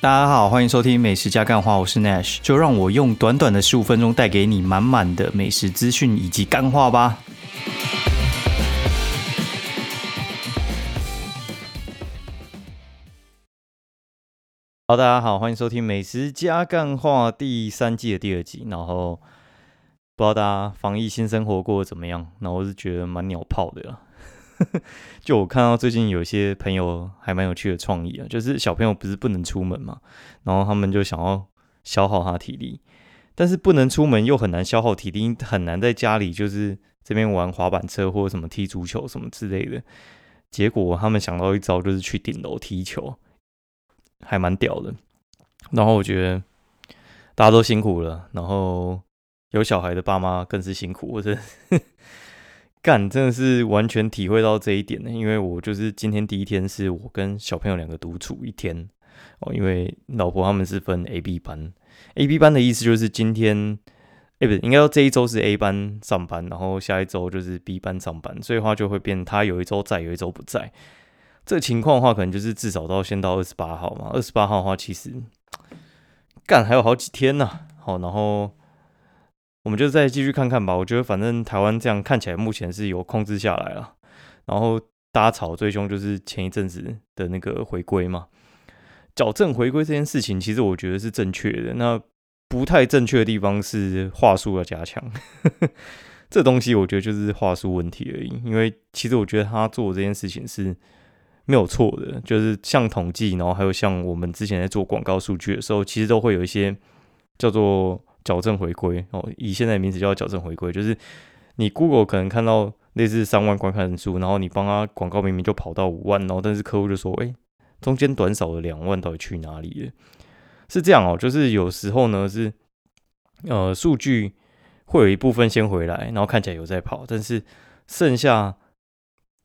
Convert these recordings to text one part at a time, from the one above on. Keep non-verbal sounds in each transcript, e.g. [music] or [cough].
大家好，欢迎收听美食加干话，我是 Nash，就让我用短短的十五分钟带给你满满的美食资讯以及干话吧。好，大家好，欢迎收听美食加干话第三季的第二集。然后不知道大家防疫新生活过得怎么样？那我是觉得蛮鸟炮的。[laughs] 就我看到最近有些朋友还蛮有趣的创意啊，就是小朋友不是不能出门嘛，然后他们就想要消耗他体力，但是不能出门又很难消耗体力，很难在家里就是这边玩滑板车或者什么踢足球什么之类的。结果他们想到一招，就是去顶楼踢球。还蛮屌的，然后我觉得大家都辛苦了，然后有小孩的爸妈更是辛苦，或者干真的是完全体会到这一点呢。因为我就是今天第一天是我跟小朋友两个独处一天哦，因为老婆他们是分 A、B 班，A、B 班的意思就是今天哎不是应该说这一周是 A 班上班，然后下一周就是 B 班上班，所以话就会变他有一周在，有一周不在。这情况的话，可能就是至少到先到二十八号嘛。二十八号的话，其实干还有好几天呢。好，然后我们就再继续看看吧。我觉得反正台湾这样看起来目前是有控制下来了。然后大家吵最凶就是前一阵子的那个回归嘛，矫正回归这件事情，其实我觉得是正确的。那不太正确的地方是话术要加强。[laughs] 这东西我觉得就是话术问题而已。因为其实我觉得他做这件事情是。没有错的，就是像统计，然后还有像我们之前在做广告数据的时候，其实都会有一些叫做矫正回归哦。以现在名字叫矫正回归，就是你 Google 可能看到类似三万观看人数，然后你帮他广告明明就跑到五万，然后但是客户就说：“哎，中间短少了两万，到底去哪里了？”是这样哦，就是有时候呢是呃数据会有一部分先回来，然后看起来有在跑，但是剩下。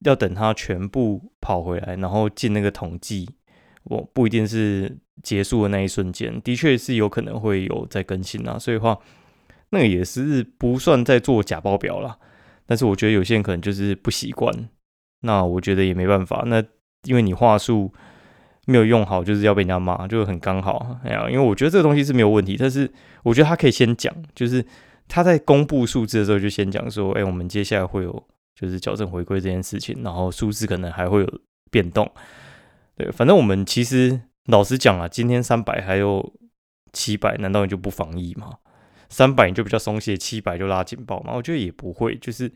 要等它全部跑回来，然后进那个统计，我不一定是结束的那一瞬间，的确是有可能会有在更新啊。所以话，那个也是不算在做假报表啦。但是我觉得有些人可能就是不习惯，那我觉得也没办法。那因为你话术没有用好，就是要被人家骂，就很刚好。哎呀，因为我觉得这个东西是没有问题，但是我觉得他可以先讲，就是他在公布数字的时候就先讲说，哎，我们接下来会有。就是矫正回归这件事情，然后数字可能还会有变动。对，反正我们其实老实讲啊，今天三百还有七百，难道你就不防疫吗？三百你就比较松懈，七百就拉警报吗？我觉得也不会，就是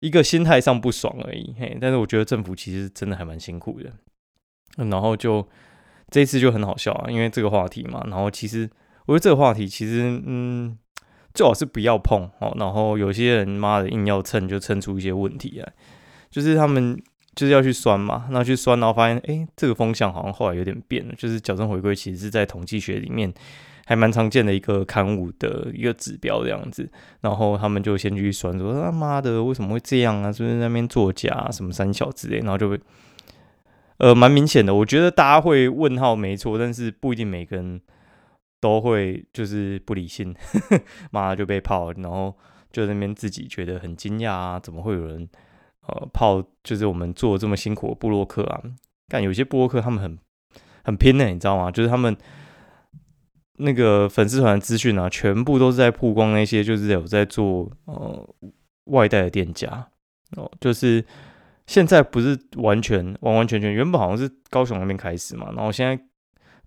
一个心态上不爽而已。嘿，但是我觉得政府其实真的还蛮辛苦的。然后就这次就很好笑啊，因为这个话题嘛。然后其实我觉得这个话题其实嗯。最好是不要碰哦，然后有些人妈的硬要蹭，就蹭出一些问题来。就是他们就是要去酸嘛，那去酸，然后发现哎，这个风向好像后来有点变了。就是矫正回归其实是在统计学里面还蛮常见的一个刊物的一个指标这样子。然后他们就先去酸说他妈的为什么会这样啊？是不是那边作假什么三小之类？然后就会呃蛮明显的，我觉得大家会问号没错，但是不一定每个人。都会就是不理性，[laughs] 妈就被泡，然后就那边自己觉得很惊讶啊，怎么会有人呃泡？就是我们做这么辛苦的布洛克啊，但有些布洛克他们很很拼呢，你知道吗？就是他们那个粉丝团资讯啊，全部都是在曝光那些就是有在做呃外带的店家哦，就是现在不是完全完完全全，原本好像是高雄那边开始嘛，然后现在。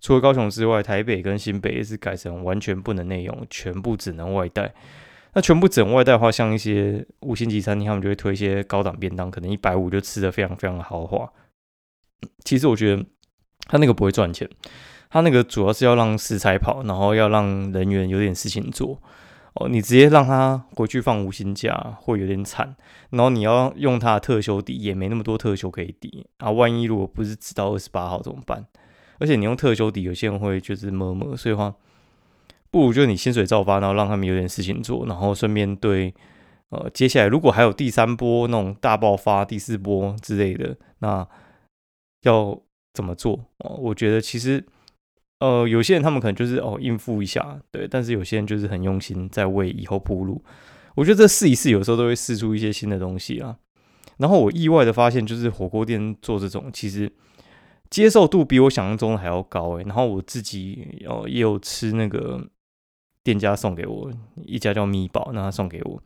除了高雄之外，台北跟新北也是改成完全不能内用，全部只能外带。那全部整外带的话，像一些五星级餐厅，他们就会推一些高档便当，可能一百五就吃的非常非常的豪华。其实我觉得他那个不会赚钱，他那个主要是要让食材跑，然后要让人员有点事情做。哦，你直接让他回去放五星假会有点惨，然后你要用他的特休抵，也没那么多特休可以抵啊。万一如果不是直到二十八号怎么办？而且你用特休底，有些人会就是摸摸，所以话不如就你薪水照发，然后让他们有点事情做，然后顺便对呃接下来如果还有第三波那种大爆发、第四波之类的，那要怎么做？哦，我觉得其实呃有些人他们可能就是哦应付一下，对，但是有些人就是很用心在为以后铺路。我觉得这试一试，有时候都会试出一些新的东西啊。然后我意外的发现，就是火锅店做这种其实。接受度比我想象中的还要高诶。然后我自己哦也有吃那个店家送给我一家叫咪宝，那他送给我，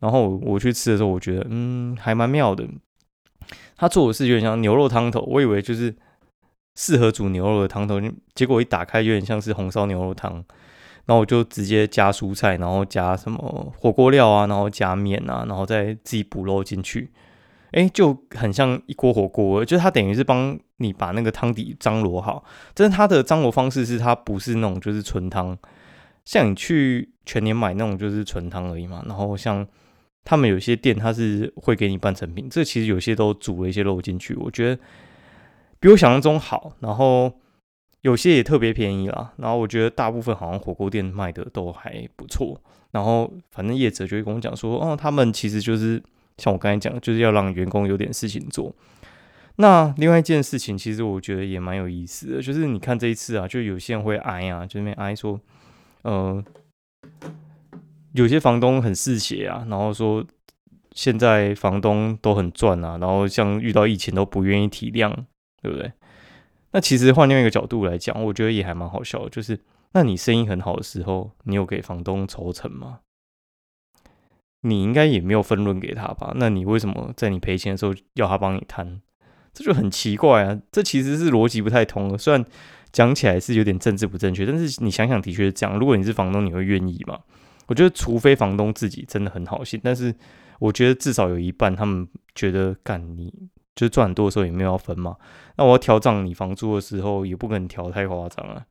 然后我去吃的时候，我觉得嗯还蛮妙的。他做的是有点像牛肉汤头，我以为就是适合煮牛肉的汤头，结果一打开有点像是红烧牛肉汤。然后我就直接加蔬菜，然后加什么火锅料啊，然后加面啊，然后再自己补肉进去，哎，就很像一锅火锅。就是它等于是帮你把那个汤底张罗好，但是它的张罗方式是它不是那种就是纯汤，像你去全年买那种就是纯汤而已嘛。然后像他们有些店，它是会给你半成品，这其实有些都煮了一些肉进去，我觉得比我想象中好。然后。有些也特别便宜啦，然后我觉得大部分好像火锅店卖的都还不错，然后反正业者就会跟我讲说，哦，他们其实就是像我刚才讲，就是要让员工有点事情做。那另外一件事情，其实我觉得也蛮有意思的，就是你看这一次啊，就有些人会挨啊，就那边挨说，呃，有些房东很嗜血啊，然后说现在房东都很赚啊，然后像遇到疫情都不愿意体谅，对不对？那其实换另外一个角度来讲，我觉得也还蛮好笑的，就是那你生意很好的时候，你有给房东抽成吗？你应该也没有分润给他吧？那你为什么在你赔钱的时候要他帮你摊？这就很奇怪啊！这其实是逻辑不太通的。虽然讲起来是有点政治不正确，但是你想想，的确是这样。如果你是房东，你会愿意吗？我觉得，除非房东自己真的很好心，但是我觉得至少有一半他们觉得干你。就赚多的时候也没有要分嘛，那我要调涨你房租的时候也不可能调太夸张啊，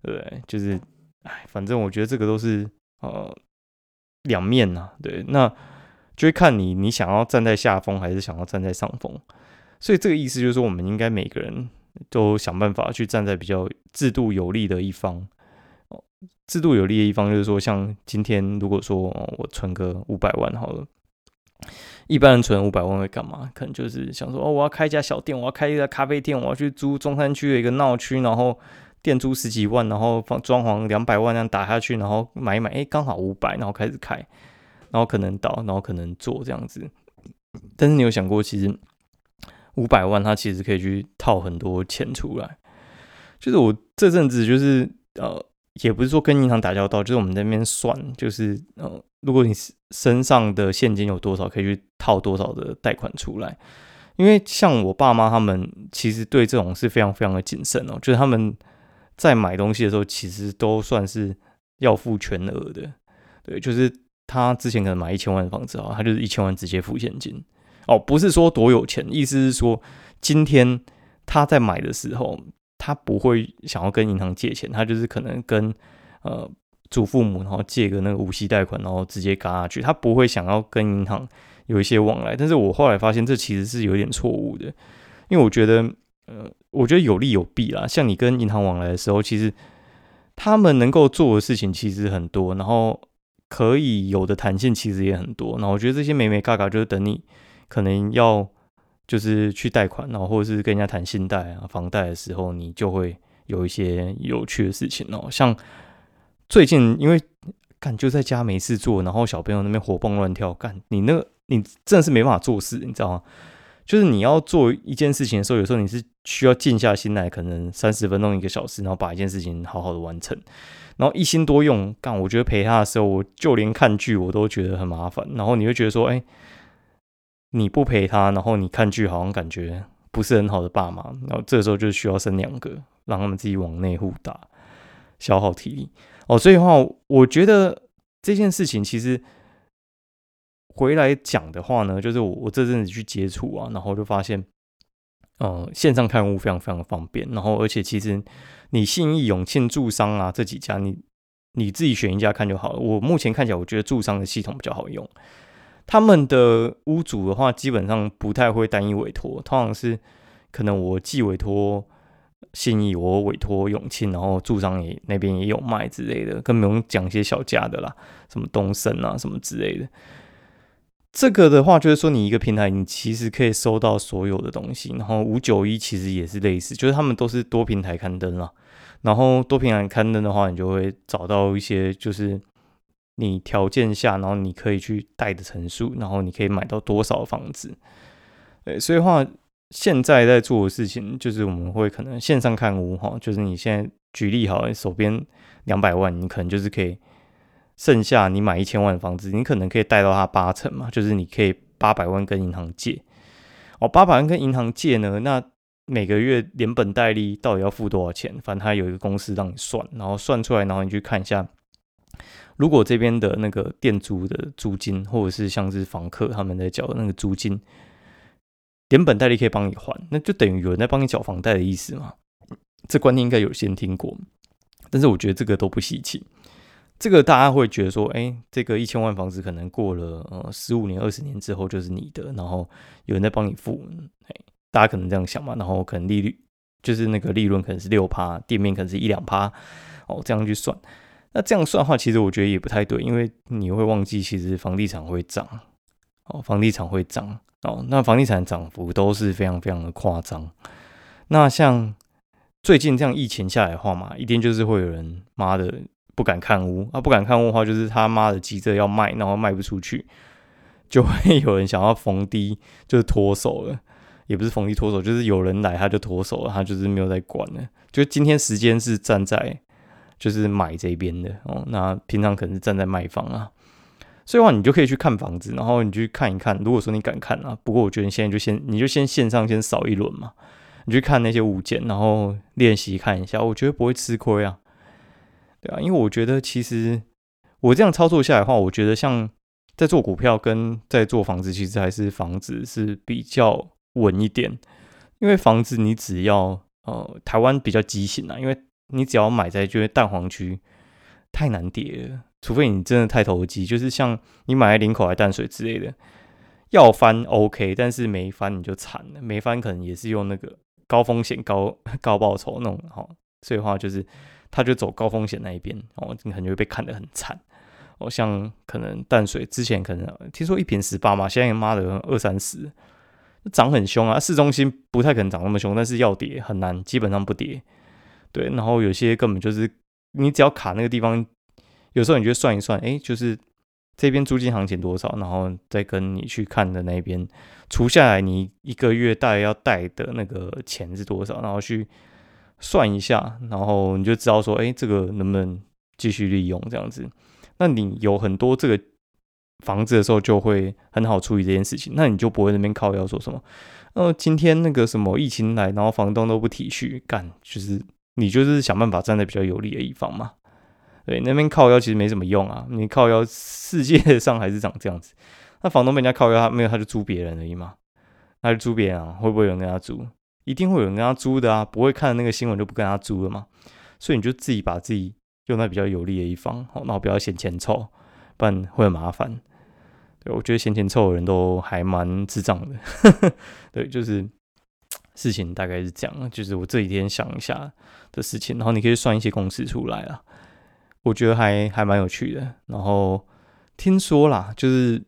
对？就是，哎，反正我觉得这个都是呃两面呐，对，那就会看你你想要站在下风还是想要站在上风，所以这个意思就是说，我们应该每个人都想办法去站在比较制度有利的一方。哦，制度有利的一方就是说，像今天如果说我存个五百万好了。一般人存五百万会干嘛？可能就是想说，哦，我要开一家小店，我要开一家咖啡店，我要去租中山区的一个闹区，然后店租十几万，然后放装潢两百万这样打下去，然后买一买，哎，刚好五百，然后开始开，然后可能倒，然后可能做这样子。但是你有想过，其实五百万它其实可以去套很多钱出来。就是我这阵子就是呃。也不是说跟银行打交道，就是我们那边算，就是呃，如果你身上的现金有多少，可以去套多少的贷款出来。因为像我爸妈他们，其实对这种是非常非常的谨慎哦，就是他们在买东西的时候，其实都算是要付全额的。对，就是他之前可能买一千万的房子啊，他就是一千万直接付现金哦，不是说多有钱，意思是说今天他在买的时候。他不会想要跟银行借钱，他就是可能跟呃祖父母，然后借个那个无息贷款，然后直接嘎下去。他不会想要跟银行有一些往来。但是我后来发现，这其实是有点错误的，因为我觉得，呃，我觉得有利有弊啦。像你跟银行往来的时候，其实他们能够做的事情其实很多，然后可以有的弹性其实也很多。那我觉得这些美美嘎嘎就是等你可能要。就是去贷款，然后或者是跟人家谈信贷啊、房贷的时候，你就会有一些有趣的事情哦。像最近，因为干就在家没事做，然后小朋友那边活蹦乱跳，干你那个你真的是没办法做事，你知道吗？就是你要做一件事情的时候，有时候你是需要静下心来，可能三十分钟、一个小时，然后把一件事情好好的完成，然后一心多用干。我觉得陪他的时候，我就连看剧我都觉得很麻烦，然后你会觉得说，哎。你不陪他，然后你看剧，好像感觉不是很好的爸妈。然后这时候就需要生两个，让他们自己往内互打，消耗体力哦。所以的话，我觉得这件事情其实回来讲的话呢，就是我我这阵子去接触啊，然后就发现，呃，线上看物非常非常的方便。然后而且其实你信义、永庆、住商啊这几家，你你自己选一家看就好了。我目前看起来，我觉得住商的系统比较好用。他们的屋主的话，基本上不太会单一委托，通常是可能我既委托信义，我委托永庆，然后住商也那边也有卖之类的，更不用讲一些小家的啦，什么东升啊什么之类的。这个的话，就是说你一个平台，你其实可以收到所有的东西。然后五九一其实也是类似，就是他们都是多平台刊登了。然后多平台刊登的话，你就会找到一些就是。你条件下，然后你可以去贷的层数，然后你可以买到多少房子？对，所以话现在在做的事情，就是我们会可能线上看屋哈，就是你现在举例好，手边两百万，你可能就是可以剩下你买一千万的房子，你可能可以贷到它八成嘛，就是你可以八百万跟银行借。哦，八百万跟银行借呢，那每个月连本带利到底要付多少钱？反正它有一个公式让你算，然后算出来，然后你去看一下，如果这边的那个店租的租金，或者是像是房客他们在缴的那个租金。连本带利可以帮你还，那就等于有人在帮你缴房贷的意思嘛？这观念应该有先听过，但是我觉得这个都不稀奇。这个大家会觉得说，哎，这个一千万房子可能过了呃十五年、二十年之后就是你的，然后有人在帮你付，哎，大家可能这样想嘛？然后可能利率就是那个利润可能是六趴，店面可能是一两趴，哦，这样去算。那这样算的话，其实我觉得也不太对，因为你会忘记，其实房地产会涨，哦，房地产会涨。哦，那房地产涨幅都是非常非常的夸张。那像最近这样疫情下来的话嘛，一定就是会有人妈的不敢看屋啊，不敢看屋的话，就是他妈的急着要卖，然后卖不出去，就会有人想要逢低 [laughs] 就是脱手了，也不是逢低脱手，就是有人来他就脱手了，他就是没有在管了。就今天时间是站在就是买这边的哦，那平常可能是站在卖方啊。所以的话，你就可以去看房子，然后你去看一看。如果说你敢看啊，不过我觉得你现在就先，你就先线上先扫一轮嘛，你去看那些物件，然后练习看一下，我觉得不会吃亏啊，对啊，因为我觉得其实我这样操作下来的话，我觉得像在做股票跟在做房子，其实还是房子是比较稳一点，因为房子你只要呃台湾比较畸形啊，因为你只要买在就是蛋黄区，太难跌了。除非你真的太投机，就是像你买在林口还淡水之类的，要翻 OK，但是没翻你就惨了。没翻可能也是用那个高风险高 [laughs] 高报酬那种哈，所以话就是他就走高风险那一边哦，你可能会被砍得很惨。哦，像可能淡水之前可能听说一瓶十八嘛，现在妈的二三十，涨很凶啊。市中心不太可能涨那么凶，但是要跌很难，基本上不跌。对，然后有些根本就是你只要卡那个地方。有时候你就算一算，哎，就是这边租金行情多少，然后再跟你去看的那边除下来，你一个月大概要贷的那个钱是多少，然后去算一下，然后你就知道说，哎，这个能不能继续利用这样子？那你有很多这个房子的时候，就会很好处理这件事情，那你就不会那边靠要说什么，呃，今天那个什么疫情来，然后房东都不体恤，干，就是你就是想办法站在比较有利的一方嘛。对，那边靠腰其实没什么用啊。你靠腰，世界上还是长这样子。那房东被人家靠腰，他没有他就租别人而已嘛。那就租别人啊，会不会有人跟他租？一定会有人跟他租的啊，不会看那个新闻就不跟他租了嘛。所以你就自己把自己用在比较有利的一方，好，那我不要嫌钱臭，不然会很麻烦。对，我觉得嫌钱臭的人都还蛮智障的。[laughs] 对，就是事情大概是这样，就是我这几天想一下的事情，然后你可以算一些公式出来啊。我觉得还还蛮有趣的，然后听说啦，就是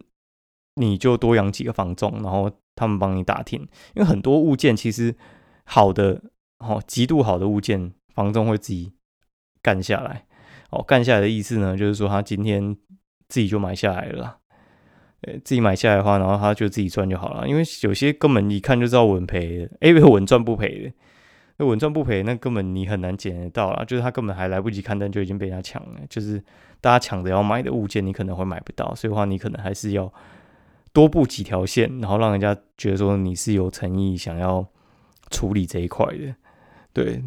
你就多养几个房仲，然后他们帮你打听，因为很多物件其实好的哦，极度好的物件，房仲会自己干下来。哦，干下来的意思呢，就是说他今天自己就买下来了，呃，自己买下来的话，然后他就自己赚就好了，因为有些根本一看就知道稳赔的，哎，稳赚不赔的。那稳赚不赔，那根本你很难捡得到啦。就是他根本还来不及看单，就已经被人家抢了。就是大家抢着要买的物件，你可能会买不到。所以的话，你可能还是要多布几条线，然后让人家觉得说你是有诚意想要处理这一块的。对，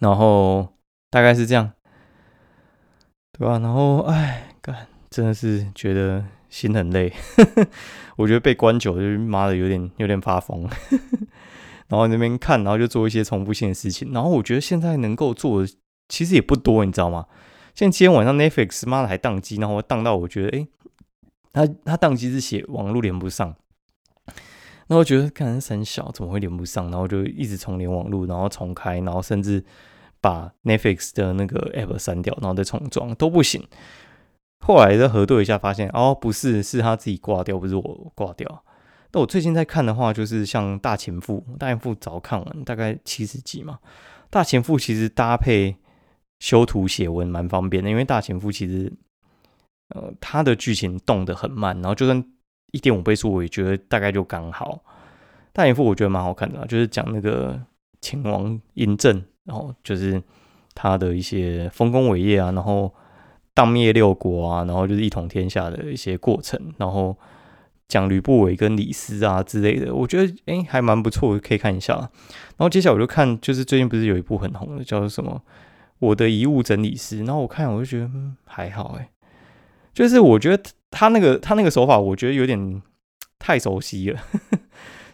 然后大概是这样，对吧？然后，哎，干，真的是觉得心很累。[laughs] 我觉得被关久，就是妈的有点有点发疯。[laughs] 然后那边看，然后就做一些重复性的事情。然后我觉得现在能够做的其实也不多，你知道吗？像今天晚上 Netflix 妈的还宕机，然后宕到我觉得，哎，他他宕机是写网络连不上。那我觉得看人很小，怎么会连不上？然后就一直重连网络，然后重开，然后甚至把 Netflix 的那个 App 删掉，然后再重装都不行。后来再核对一下，发现哦，不是，是他自己挂掉，不是我挂掉。那我最近在看的话，就是像《大前夫》，《大前夫》早看完，大概七十集嘛。《大前夫》其实搭配修图写文蛮方便的，因为《大前夫》其实，呃，它的剧情动得很慢，然后就算一点五倍速，我也觉得大概就刚好。大眼夫我觉得蛮好看的，就是讲那个秦王嬴政，然后就是他的一些丰功伟业啊，然后荡灭六国啊，然后就是一统天下的一些过程，然后讲吕不韦跟李斯啊之类的，我觉得哎还蛮不错，可以看一下。然后接下来我就看，就是最近不是有一部很红的，叫做什么《我的遗物整理师》，然后我看我就觉得嗯还好哎，就是我觉得他那个他那个手法，我觉得有点太熟悉了。[laughs]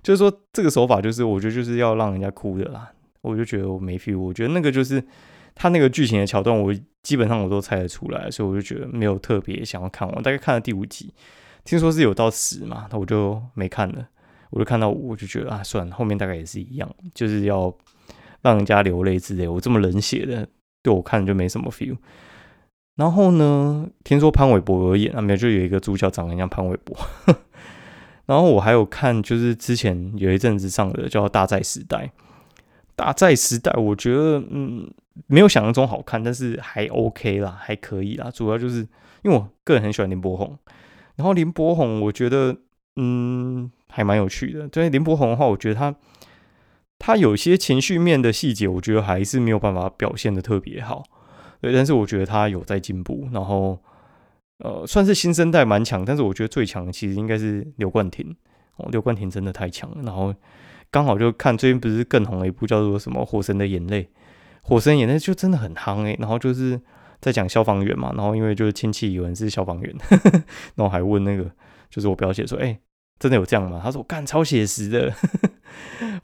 就是说，这个手法就是我觉得就是要让人家哭的啦。我就觉得我没 feel，我觉得那个就是他那个剧情的桥段，我基本上我都猜得出来，所以我就觉得没有特别想要看。我大概看了第五集，听说是有到十嘛，那我就没看了。我就看到，我就觉得啊，算了，后面大概也是一样，就是要让人家流泪之类。我这么冷血的，对我看就没什么 feel。然后呢，听说潘玮柏有演，那边就有一个主角长得像潘玮柏。[laughs] 然后我还有看，就是之前有一阵子上的叫《大债时代》，《大债时代》我觉得嗯没有想象中好看，但是还 OK 啦，还可以啦。主要就是因为我个人很喜欢林柏宏，然后林柏宏我觉得嗯还蛮有趣的。对林柏宏的话，我觉得他他有些情绪面的细节，我觉得还是没有办法表现的特别好。对，但是我觉得他有在进步，然后。呃，算是新生代蛮强，但是我觉得最强的其实应该是刘冠廷哦，刘冠廷真的太强了。然后刚好就看最近不是更红的一部叫做什么《火神的眼泪》，《火神眼泪》就真的很夯诶。然后就是在讲消防员嘛，然后因为就是亲戚有人是消防员，[laughs] 然后还问那个就是我表姐说，哎，真的有这样吗？他说我干超写实的，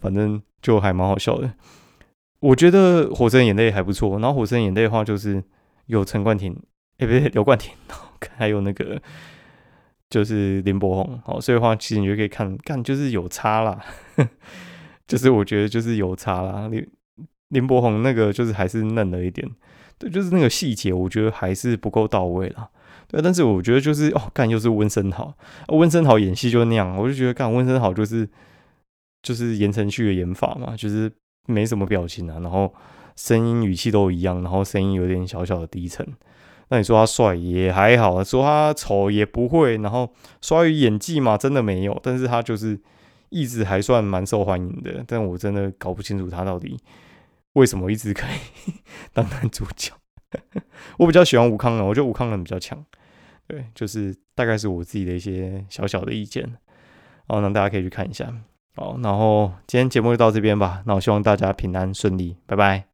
反正就还蛮好笑的。我觉得《火神眼泪》还不错，然后《火神眼泪》的话就是有陈冠廷，哎，不对，刘冠廷。[laughs] 还有那个就是林柏宏，好，所以的话其实你就可以看，看就是有差啦，[laughs] 就是我觉得就是有差啦。林柏宏那个就是还是嫩了一点，对，就是那个细节我觉得还是不够到位啦。对，但是我觉得就是哦，干又是温升豪，温升豪演戏就那样，我就觉得干温升豪就是就是言承旭的演法嘛，就是没什么表情啊，然后声音语气都一样，然后声音有点小小的低沉。那你说他帅也还好，说他丑也不会，然后衰于演技嘛，真的没有。但是他就是一直还算蛮受欢迎的，但我真的搞不清楚他到底为什么一直可以 [laughs] 当男主角。[laughs] 我比较喜欢吴康仁，我觉得吴康仁比较强。对，就是大概是我自己的一些小小的意见。哦，那大家可以去看一下。好，然后今天节目就到这边吧。那我希望大家平安顺利，拜拜。